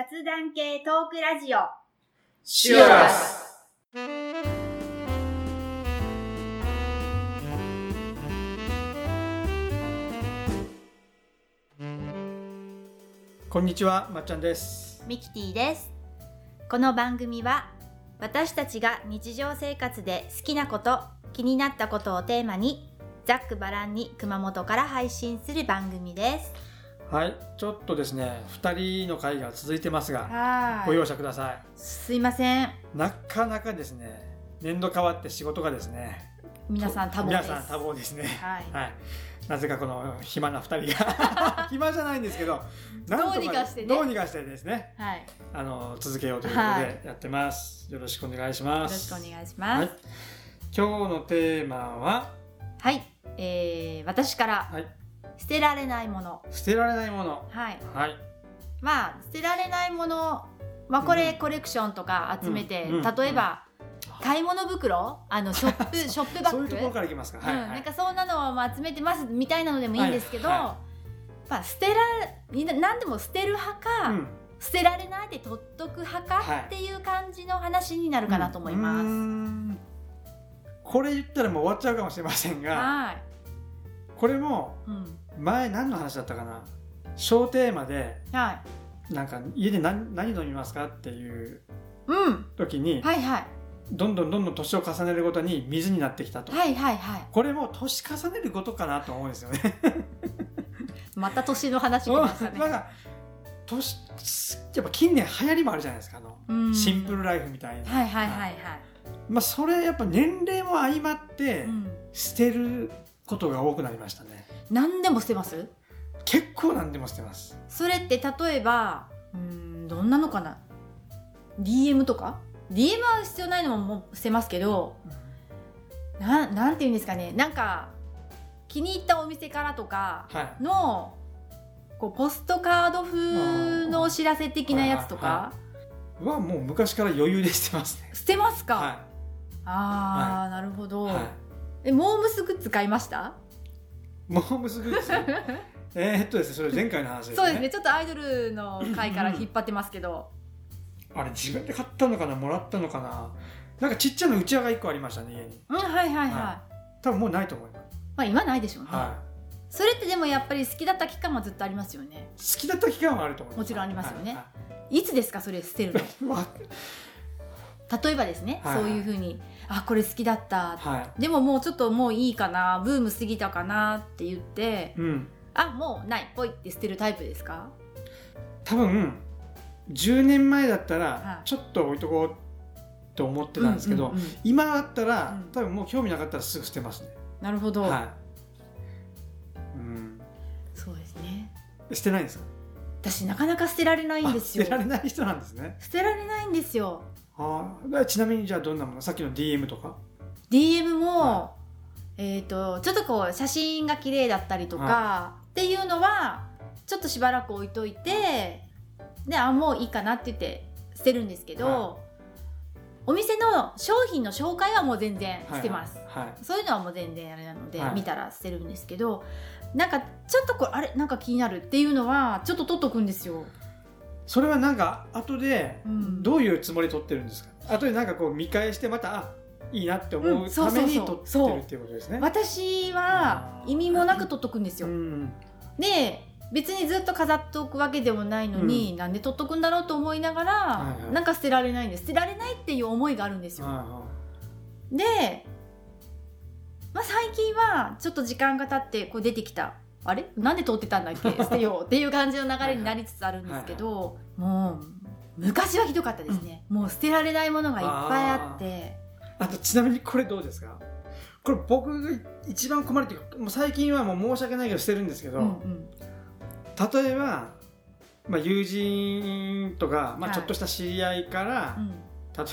雑談系トークラジオ。シュアス。こんにちは、まっちゃんです。ミキティです。この番組は私たちが日常生活で好きなこと気になったことをテーマにざっくばらんに熊本から配信する番組ですはい、ちょっとですね、二人の会が続いてますが、はご容赦ください。すいませんなかなかですね、年度変わって仕事がですね、皆さん多忙です皆さん多忙ですね。はいはい。なぜかこの暇な二人が 暇じゃないんですけど、どうにかしてねどうにかしてですね、はいあの続けようということはでやってます。よろしくお願いしよろます。しくお願いしはいます。今日のテーマは、はい、えー、私からはい、捨てられないもの。捨てられないもの。はい。はい。まあ捨てられないものまあこれうん。コレクションとか集めて、例えば買い物袋？あのショップ ショップバッグ？そういうところからいきますか。はい。うん、はい。なんかそんなのをまあ集めてますみたいなのでもいいんですけど、はい。はまあ捨てら何でも捨てる派か、うん。捨てられないで取っとく派かはい。っていう感じの話になるかなと思います。うーん。これ言ったらもう終わっちゃうかもしれませんが、はい、これもうん、前何の話だったかな？小テーマではい、なんか家で何何飲みますかっていううん、時に、はいはい。どんどんどんどん年を重ねるごとに水になってきたと、はいはいはい。これも年重ねることかなと思うんですよね。また年の話来ましたね。なんか年やっぱ近年流行りもあるじゃないですかあの、うん。シンプルライフみたいな、はいはいはいはい。まあ、それやっぱ年齢も相まってうん、捨てることが多くなりましたね何でも捨てます？結構何でも捨てます。それって例えばうんどんなのかな？DM とか？DM は必要ないのももう捨てますけどなん。なんていうんですかね？なんか気に入ったお店からとかはい。のこうポストカード風のお知らせ的なやつとはいはかはもう昔から余裕で捨てますね。捨てますか、はああ、なるほど、い、はえモームスグッズ買いました？い、モームスグッズ？えーっとですねそれ前回の話ですね。そうですねちょっとアイドルの回から引っ張ってますけど、あれ自分で買ったのかな？もらったのかな？なんかちっちゃなうちわが1個ありましたね家に。うんはいはいはい、は多分もうないと思います、まあ今ないでしょうね、はそれってでもやっぱり好きだった期間はずっとありますよね。い、好きだった期間はあると思います。もちろんありますよね。はいつですかそれ捨てるの？例えばですね、はい。そういうふうにあこれ好きだった。はい。でももうちょっともういいかな。ブーム過ぎたかなって言って。うん。あもうないポイって捨てるタイプですか？多分10年前だったらはい。ちょっと置いとこうと思ってたんですけど、今だったら、うん。多分もう興味なかったらすぐ捨てますね。なるほど、はい、うん、そうですね。捨てないんですか？私なかなか捨てられないんですよ。あ捨てられない人なんですね。捨てられないんですよああちなみにじゃあどんなもの？さっきの DM とか？DM も、はえっ、とちょっとこう写真が綺麗だったりとか、はっていうのはちょっとしばらく置いといてであもういいかなって言って捨てるんですけど、はお店の商品の紹介はもう全然捨てます、はい、はい。そういうのはもう全然あれなので、はい。見たら捨てるんですけどなんかちょっとこれあれ？なんか気になるっていうのはちょっと取っとくんですよそれはなんか後でうん。どういうつもりで撮ってるんですか、後でなんかこう見返してまたあいいなって思ううんために撮ってるっていうことですね、私は意味もなく取っとくんですよ、うん。で別にずっと飾っておくわけでもないのに、なんで取っとくんだろうと思いながら、はいはい。なんか捨てられないんです。捨てられないっていう思いがあるんですよ、はで、まあ、最近はちょっと時間が経ってこう出てきたあれ？なんで通ってたんだっけ？捨てようっていう感じの流れになりつつあるんですけど、もう昔はひどかったですね、もう捨てられないものがいっぱいあって。あとちなみにこれどうですか？これ僕が一番困るっていうかもう最近はもう申し訳ないけどしてるんですけど、うんうん。例えば、まあ、友人とか、まあ、はい。ちょっとした知り合いから、うん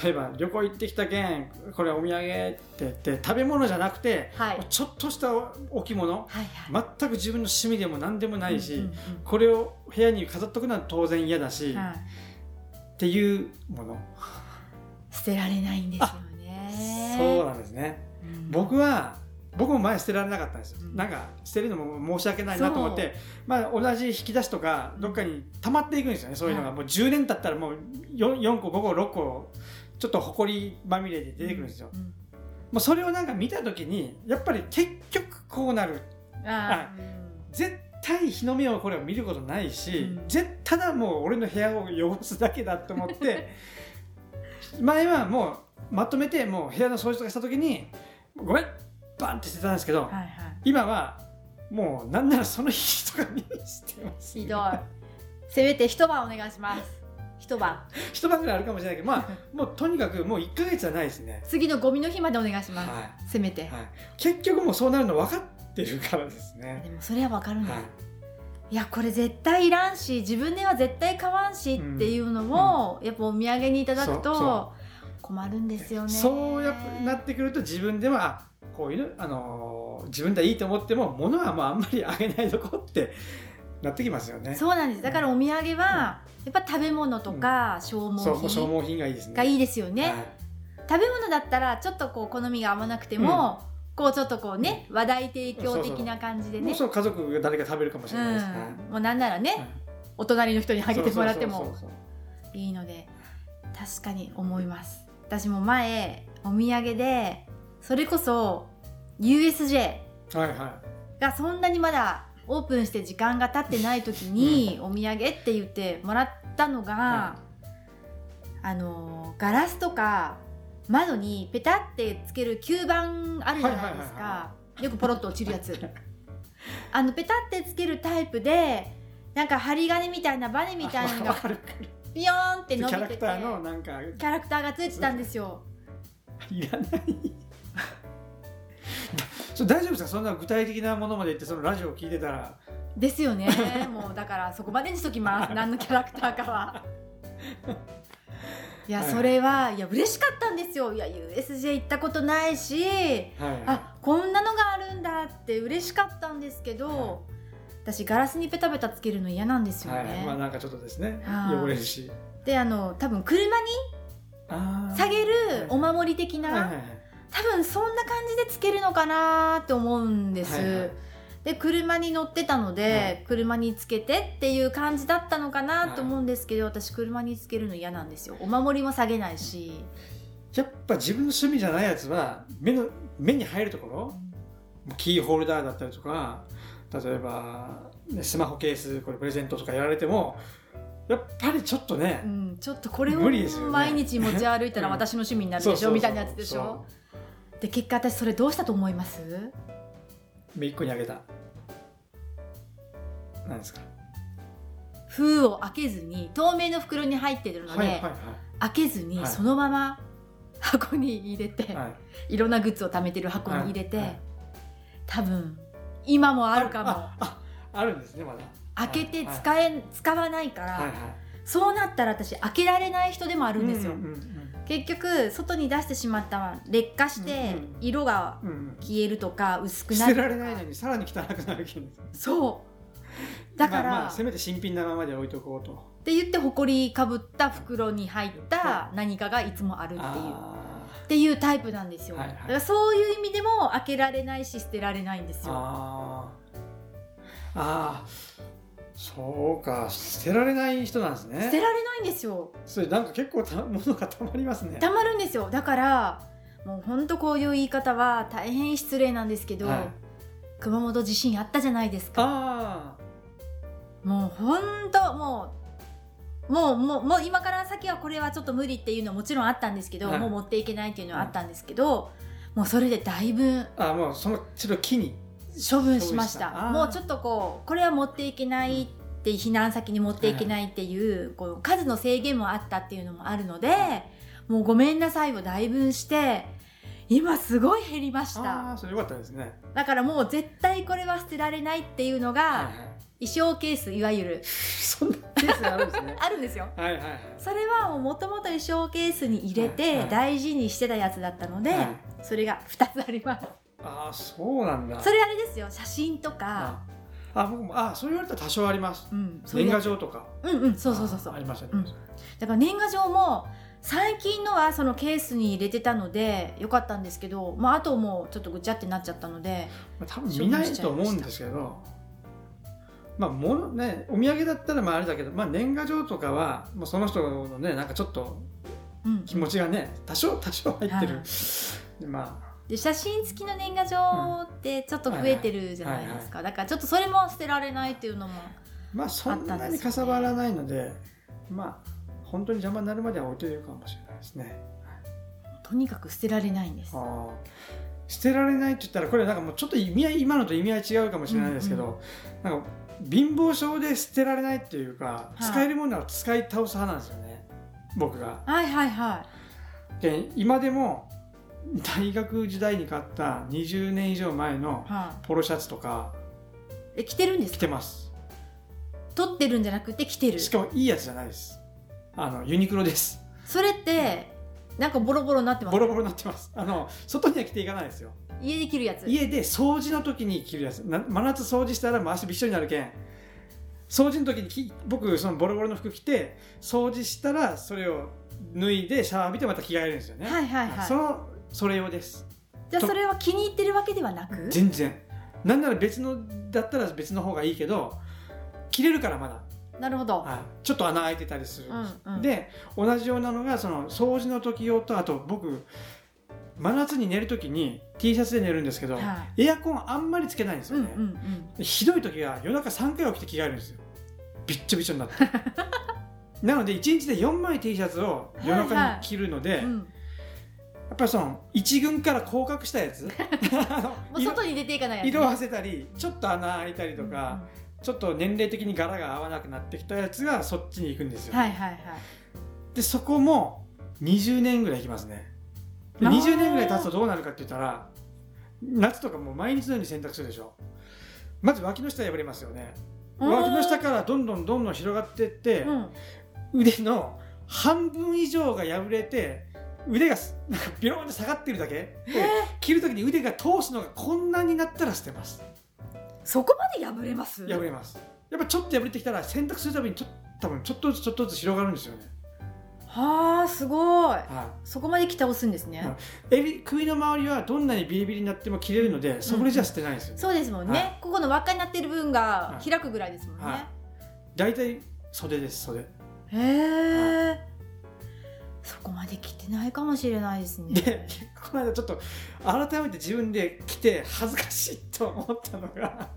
例えば旅行行ってきたけんこれお土産って言って食べ物じゃなくて、はい。ちょっとした置物はいはい。全く自分の趣味でも何でもないし、うんうんこれを部屋に飾っとくのは当然嫌だし、うんはい。っていうもの、捨てられないんですよね。そうなんですね。うん。僕は僕も前捨てられなかったんですよ、うん。なんか捨てるのも申し訳ないなと思ってまあ同じ引き出しとかどっかに溜まっていくんですよねそういうのが、はいもう10年経ったらもう 4, 4個5個6個ちょっとほこりまみれで出てくるんですよ、うんもうそれをなんか見た時にやっぱり結局こうなる。あ絶対日の目をこれを見ることないし、うん。絶ただもう俺の部屋を汚すだけだと思って 前はもうまとめてもう部屋の掃除とかした時にごめんバンって捨てたんですけど、はいはい。今はもうなんならその日とかにしてますひどい。せめて一晩お願いします。一晩。一晩ぐらいあるかもしれないけどまあ もうとにかくもう1か月はないですね、次のゴミの日までお願いします、はせめて、いはい、結局もうそうなるの分かってるからですね。でもそれはわかるんだ、はい。い、やこれ絶対いらんし自分では絶対買わんしっていうのを、やっぱお土産にいただくとそ困るんですよね。そうやっぱなってくると自分ではあこういう、あのー自分ではいいと思っても物はもうあんまりあげないとこってなってきますよね。そうなんです。だからお土産はやっぱ食べ物とか消耗そうもう消品耗品がいいですね。がいいですよね、はい。食べ物だったらちょっとこう好みが合わなくても、こうちょっとこうね話題提供的な感じでね。もうそう家族が誰か食べるかもしれないですね。うん、もうなんならね、はい。お隣の人にあげてもらってもいいので確かに思います。私も前お土産でそれこそ USJ はいはがそんなにまだオープンして時間が経ってない時にお土産って言ってもらったのが、はあのガラスとか窓にペタってつける吸盤あるじゃないですか。よくポロッと落ちるやつ。あのペタってつけるタイプでなんか針金みたいなバネい。みたいなのがわかるビヨーンってキ伸びててキャラクターがついてたんですよ。いらない。それ大丈夫ですか？そんな具体的なものまで言ってそのラジオを聞いてたら。ですよね。もうだからそこまでにしときます。何のキャラクターかは。いやはい。それはいや嬉しかったんですよ。いや USJ 行ったことないしはい。あこんなのがあるんだって嬉しかったんですけど、私ガラスにペタペタつけるの嫌なんですよはい。ね、まあなんかちょっとですね。はい。汚れるし。であの多分車に下げるお守り的な、はいはいはい多分そんな感じでつけるのかなって思うんです、はいはい。で車に乗ってたので、はい。車につけてっていう感じだったのかなと思うんですけど、私車につけるの嫌なんですよ。お守りも下げないし、やっぱ自分の趣味じゃないやつは目の目に入るところキーホルダーだったりとか例えば、ね、スマホケースこれプレゼントとかやられてもやっぱりちょっとね、うん、ちょっとこれを毎日持ち歩いたらうん私の趣味になるでしょ みたいなやつでしょで結果私それどうしたと思います？目一個にあげた。何ですか？封を開けずに透明の袋に入ってるので、はいはい開けずにはい。そのまま 箱に入れて、はい。はいいろんなグッズを貯めてる箱に入れて、はい。はい。多分今もあるかも。あああるんですねまだ。開けて使え、使わないから、はいはい。そうなったら私開けられない人でもあるんですよ、うんうん結局外に出してしまった劣化して色が消えるとか薄くなるとか。捨てられないのにさらに汚くなるそう。だから、まあまあせめて新品なままで置いとこうと。って言ってほこりかぶった袋に入った何かがいつもあるっていう。あっていうタイプなんですよ、はいはい。だからそういう意味でも開けられないし捨てられないんですーよ。あー。あーそうか捨てられない人なんですね。捨てられないんですよ。それなんか結構た物がたまりますね。たまるんですよ。だからもうほんとこういう言い方は大変失礼なんですけど、はい。熊本地震あったじゃないですか。あもうほんともうもうもうもう今から先はこれはちょっと無理っていうのはもちろんあったんですけど、はい。もう持っていけないっていうのはあったんですけど、もうそれでだいぶーあーもうそのちょっと木に処分しました。もうちょっとこうこれは持っていけないって避難先に持っていけないっていう,、こう数の制限もあったっていうのもあるのでもうごめんなさいを代分して今すごい減りました。ああそれよかったですね。だからもう絶対これは捨てられないっていうのが、はいはい。衣装ケースいわゆる。そんなケースがあるんですね。あるんですよ。はいはいはい。それはもともと衣装ケースに入れはいてはい。大事にしてたやつだったので、はい。それが2つありますああそうなんだ。それあれですよ写真とか、ああ僕もあそう言われたら多少あります。うん、そういう年賀状とか。うんうんそうそうそうそう。あありますありうん。だから年賀状も最近のはそのケースに入れてたのでよかったんですけど、まあ、あともうちょっとぐちゃってなっちゃったのでまあ多分見ないと思うんですけどまあものねお土産だったらまああれだけど、まあ、年賀状とかはもうその人のねなんかちょっとうん気持ちがね多少多少入ってる、はい。でまで写真付きの年賀状ってちょっと増えてるじゃないですか、だからちょっとそれも捨てられないっていうのもあまあそんなにかさばらないのでまあ本当に邪魔になるまでは置いてるかもしれないですね。とにかく捨てられないんです。捨てられないって言ったらこれなんかもうちょっと意味合い今のと意味合い違うかもしれないですけど、なんか貧乏症で捨てられないっていうか、い。使えるものは使い倒す派なんですよね。僕が。はいはいはで今でも大学時代に買った20年以上前のポロシャツとかい、え着てるんです着かてます。取ってるんじゃなくて着てる？しかもいいやつじゃないです。あのユニクロです。それってなんかボロボロになってます？ボロボロになってます。あの外には着ていかないですよ。家で着るやつ？家で掃除の時に着るやつ。な真夏掃除したらもう足びっしょりになるけん。掃除の時にき僕そのボロボロの服着て掃除したらそれを脱いでシャワー浴びてまた着替えるんですよね、はいはいはい。そのそれ用です。じゃあそれは気に入ってるわけではなく？全然。なんなら別のだったら別の方がいいけど着れるからまだ、なるほど、はい。ちょっと穴開いてたりする、うんうん、で同じようなのがその掃除の時用とあと僕真夏に寝る時に T シャツで寝るんですけど、はエアコンあんまりつけないんですよね、うんうんうん。ひどい時は夜中3回起きて着替えるんですよ。びっちょびちょになって。なので1日で4枚 T シャツを夜中に着るので、うんやっぱりその1軍から降格したやつ。もう色外に出ていかないやつね、色あせたりちょっと穴開いたりとか、ちょっと年齢的に柄が合わなくなってきたやつがそっちに行くんですよ、はいはいはい。でそこも20年ぐらいいきますね。であー。20年ぐらい経つとどうなるかって言ったら夏とかもう毎日のように洗濯するでしょ。まず脇の下破れますよね。脇の下からどんどんどんどん広がっていって、うん。腕の半分以上が破れて腕がす なんかビローンって下がってるだけ。で着る時に腕が通すのがこんなになったら捨てます。そこまで破れます？破れます。やっぱちょっと破れてきたら洗濯するたびにちょ多分ちょっとずつちょっとずつ広がるんですよね、はあすごい。はそこまで着倒すんですね、い、襟首の周りはどんなにビリビリになっても着れるのでそれじゃ捨てないんですよね、そうですもんね、はここの輪っかになってる分がはい。開くぐらいですもんね、はい。大体袖です袖。へえそこまで着てないかもしれないですね。でこの間ちょっと改めて自分で着て恥ずかしいと思ったのが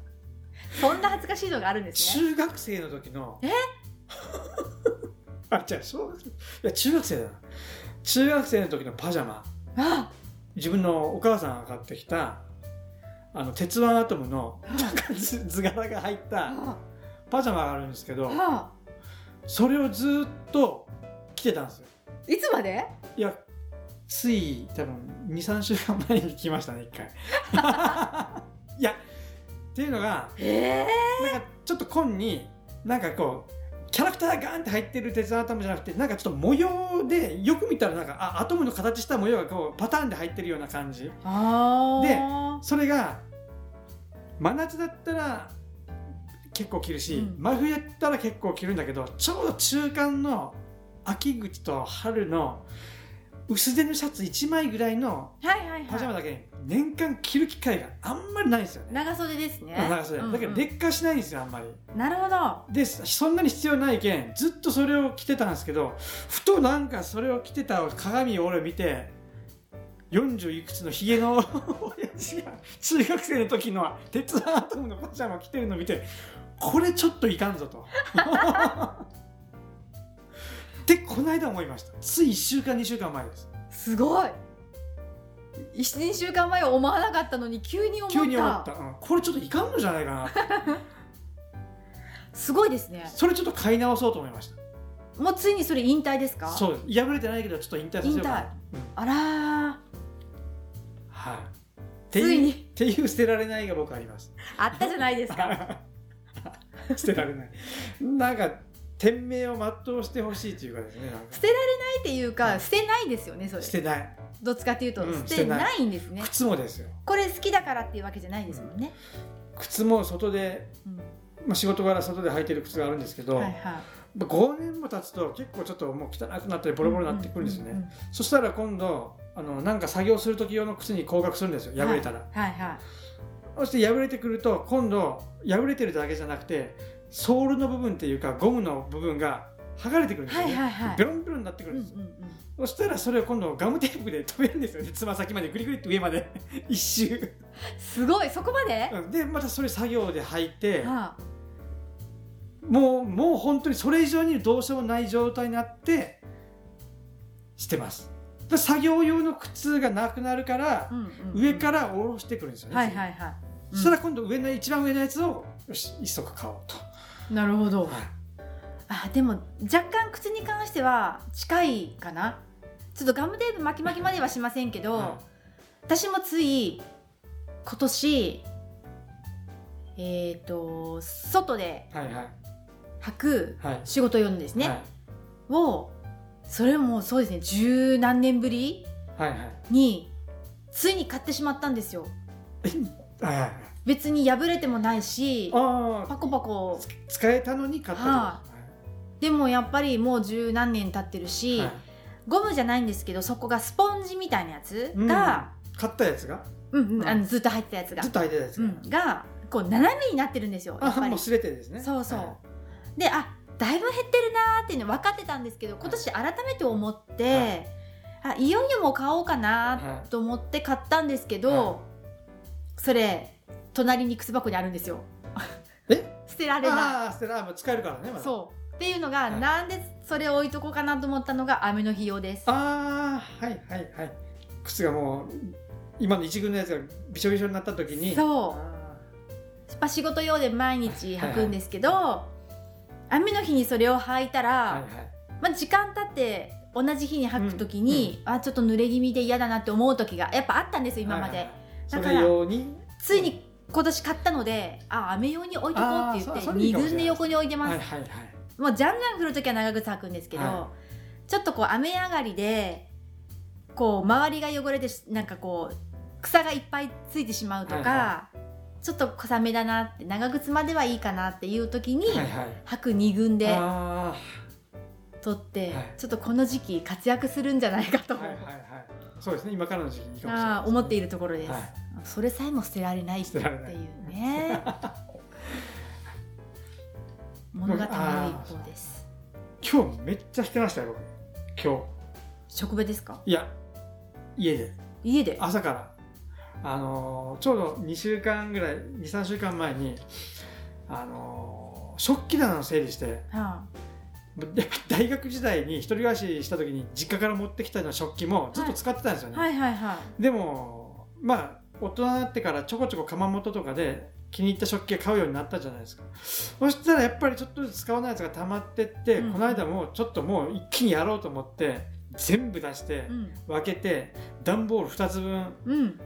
そんな恥ずかしいのがあるんですね。中学生の時のえ？あ違う小学生いや中学生だな。中学生の時のパジャマ。あ！自分のお母さんが買ってきたあの鉄腕アトムの図 図柄が入ったあ！パジャマがあるんですけどあ！それをずっと着てたんですよいつまで？いやつい多分23週間前に来ましたね一回。いやっていうのがええなんかちょっと紺になんかこうキャラクターがガーンって入ってる鉄腕アトムじゃなくてなんかちょっと模様でよく見たらなんかあアトムの形した模様がこうパターンで入ってるような感じ。ああそれが真夏だったら結構着るし、うん。真冬だったら結構着るんだけどちょうど中間の秋口と春の薄手のシャツ1枚ぐらいのはいはいはパジャマだけ年間着る機会があんまりないんですよね。い長袖ですね長袖だけど劣化しないんですよあんまり。なるほどでそんなに必要ないけんずっとそれを着てたんですけどふとなんかそれを着てた鏡を俺見て40いくつのひげの親父が中学生の時の鉄腕アトムのパジャマ着てるのを見てこれちょっといかんぞと。でこの間思いました。つい1週間2週間前です。すごい。12週間前は思わなかったのに急に思った。急に思った、うん。これちょっといかんのじゃないかな。っ てすごいですね。それちょっと買い直そうと思いました。もうついにそれ引退ですか？そうです。破れてないけどちょっと引退させようかな。引退。うん。あらー。はい。ってついに。っていう捨てられないが僕あります。あったじゃないですか。捨てられない。なんか天命を全うしてほしいというかですね。捨てられないっていうか捨てないですよねそれ。捨てない。どっちかっていうとうん捨てないんですね。靴もですよ。これ好きだからっていうわけじゃないですもんね、靴も外で、うん。まあ、仕事柄外で履いてる靴があるんですけど、はいはい。まあ5年も経つと結構ちょっともう汚くなったりボロボロになってくるんですよね、うううんうん。そしたら今度あのなんか作業する時用の靴に降格するんですよ。破れたら、はいはい。そして破れてくると今度破れてるだけじゃなくてソールの部分っていうかゴムの部分が剥がれてくるんですよね、はいはいはい。ベロンベロンになってくるんです。よ、うんうんうん。そしたらそれを今度ガムテープで留めるんですよね。つま先までグリグリって上まで。一周。すごい。そこまで、うん。でまたそれ作業で履いてはあ。もうもう本当にそれ以上にどうしようもない状態になってしてます。で作業用の靴がなくなるからうんうんうん。上から下ろしてくるんですよね、はいはいはい。そしたら今度上の一番上のやつをよし一足買おうと、なるほど。はい。あでも若干靴に関しては近いかな。ちょっとガムテープ巻き巻きまではしませんけど、は私もつい今年えっ、と外でいはいはい。履くはい。仕事用のですね、はい。をそれもそうですね十何年ぶりはいはい。についに買ってしまったんですよ。はいはいはい別に破れてもないしああパコパコ。使えたのに買ったとはでもやっぱりもう十何年経ってるし、はい。ゴムじゃないんですけどそこがスポンジみたいなやつが、買ったやつが？うんうんうんあのずっと入ってたやつが。ずっと履いてたやつが、うん、がこう斜めになってるんですよやっぱり。あもうすれてですね。そうそう、はであだいぶ減ってるなーっていうの分かってたんですけど今年改めて思って、あいよいよもう買おうかなと思って買ったんですけど、はそれ隣に靴箱にあるんですよ。え？捨てられない。ああ捨てらもう使えるからねまだ。そう。っていうのが、はい。なんでそれを置いとこうかなと思ったのが雨の日用です。ああはいはいはい。靴がもう今の一軍のやつがびしょびしょになった時に。そう。あやっぱ仕事用で毎日履くんですけど、雨の日にそれを履いたら、ーはいはい。まあ、時間経って同じ日に履く時に、あちょっと濡れ気味で嫌だなって思う時がやっぱあったんですよ今まで、はいはいそだかられ用に？ついに今年買ったのであ雨用に置いとこうって言ってそそれいい2かもしれない。軍で横に置いてます、はいはいはい。もうじゃんじゃん降る時は長靴履くんですけど、はちょっとこう雨上がりでこう周りが汚れてしなんかこう草がいっぱいついてしまうとか、はいはちょっと小雨だなって長靴まではいいかなっていう時に、はいはい。履く2軍であ取って、はい。ちょっとこの時期活躍するんじゃないかと、ーはいはいはいそうですね。今からの時期いいかもしれないあー思っているところです、はい。それさえも捨てられないっていうね。物がたまる一方です。今日めっちゃしてましたよ僕。今職場ですか日。いや家で。家で？朝から。あのーちょうど2週間ぐらい23週間前にあのー食器棚の整理してはやっぱ大学時代に一人暮らしした時に実家から持ってきたような食器もずっと使ってたんですよね、あはいはいはい。でもまあ大人になってからちょこちょこ窯元とかで気に入った食器が買うようになったじゃないですか。そしたらやっぱりちょっとずつ使わないやつが溜まってって、うん。この間もちょっともう一気にやろうと思って全部出してうん。分けて段ボール2つ分うん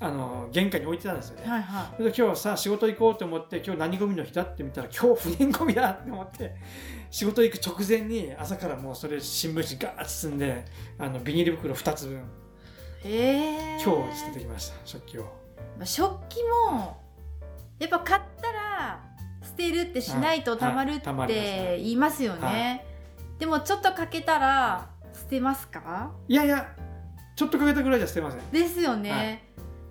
あの玄関に置いてたんですよね、はいはで今日さ仕事行こうと思って今日何ゴミの日だって見たら今日不燃ゴミだって思って仕事行く直前に朝からもうそれ新聞紙ガーッ包んであのビニール袋2つ分え今日捨ててきました食器を。まあ食器もやっぱ買ったら捨てるってしないとたまるっはい。たますてね。言いますよね、でもちょっとかけたら捨てますか？いやいやちょっとかけたぐらいじゃ捨てません。ですよね、はい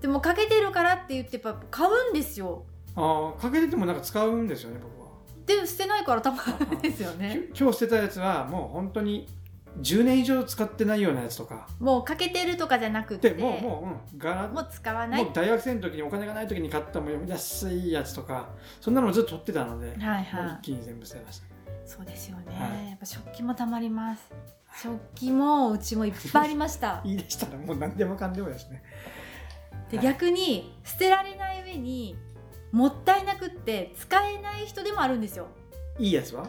でもかけてるからって言ってやっぱ買うんですよ。ああかけててもなんか使うんですよね僕は。でも捨てないからたまらないですよね。き今日捨てたやつはもう本当に10年以上使ってないようなやつとか。もうかけてるとかじゃなくて。でもうもう、うん、柄もう使わない。もう大学生の時にお金がない時に買ったもう安いやつとか。そんなのもずっと取ってたので、はいは一気に全部捨てました。いそうですよね、はいやっぱ食器もたまります。食器もうちもいっぱいありました。いいでしたらもう何でもかんでもですねではい。逆に捨てられない上にもったいなくって使えない人でもあるんですよ、いいやつは？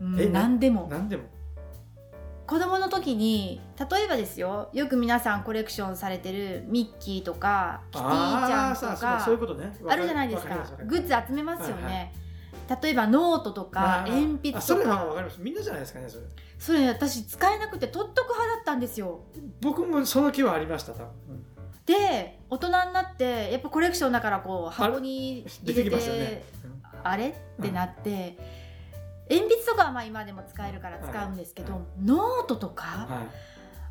うん何でも。何でも？子供の時に例えばですよよく皆さんコレクションされてるミッキーとかキティちゃんとかそういうことね。あるじゃないですか。グッズ集めますよね、はいは例えばノートとか鉛筆あそれとかはわかります。みんなじゃないですかねそれ。それ私使えなくて取っとく派だったんですよ。僕もその気はありました多分、うんで大人になってやっぱコレクションだからこう箱に入れてね、あれ？ってなって、鉛筆とかはまあ今でも使えるから使うんですけど、はい。ノートとか、は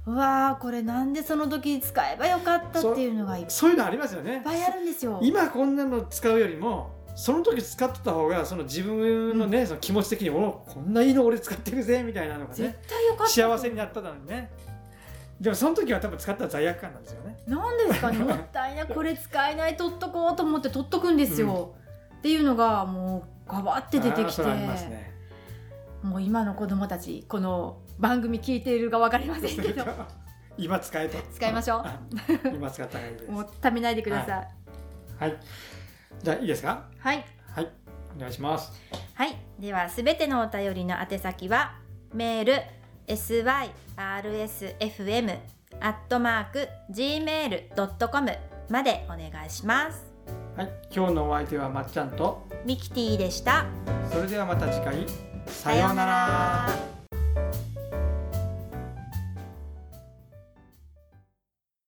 うわーこれなんでその時使えばよかったっていうのがいっい、そういうのありますよね。ぱいあるんですよ。今こんなの使うよりもその時使ってた方がその自分のね、その気持ち的におこんないいの俺使ってるぜみたいなのが絶ね対よかった幸せになったのにねでもその時は多分使ったら罪悪感なんですよね。なんですかね。もったいないこれ使えない取っとこうと思って取っとくんですよ、っていうのがもうガバって出てきて。ね。もう今の子供たちこの番組聞いているか分かりませんけど。今使えと。使いましょう。今使った方がいいです。うもうためないでください。はい。じゃあいいですか？はい。はい。お願いします。はい、ではすべてのお便りの宛先はメール syrsfm アットマーク gmail.com までお願いします。はい今日のお相手はまっちゃんとミキティでした。それではまた次回。ささようなら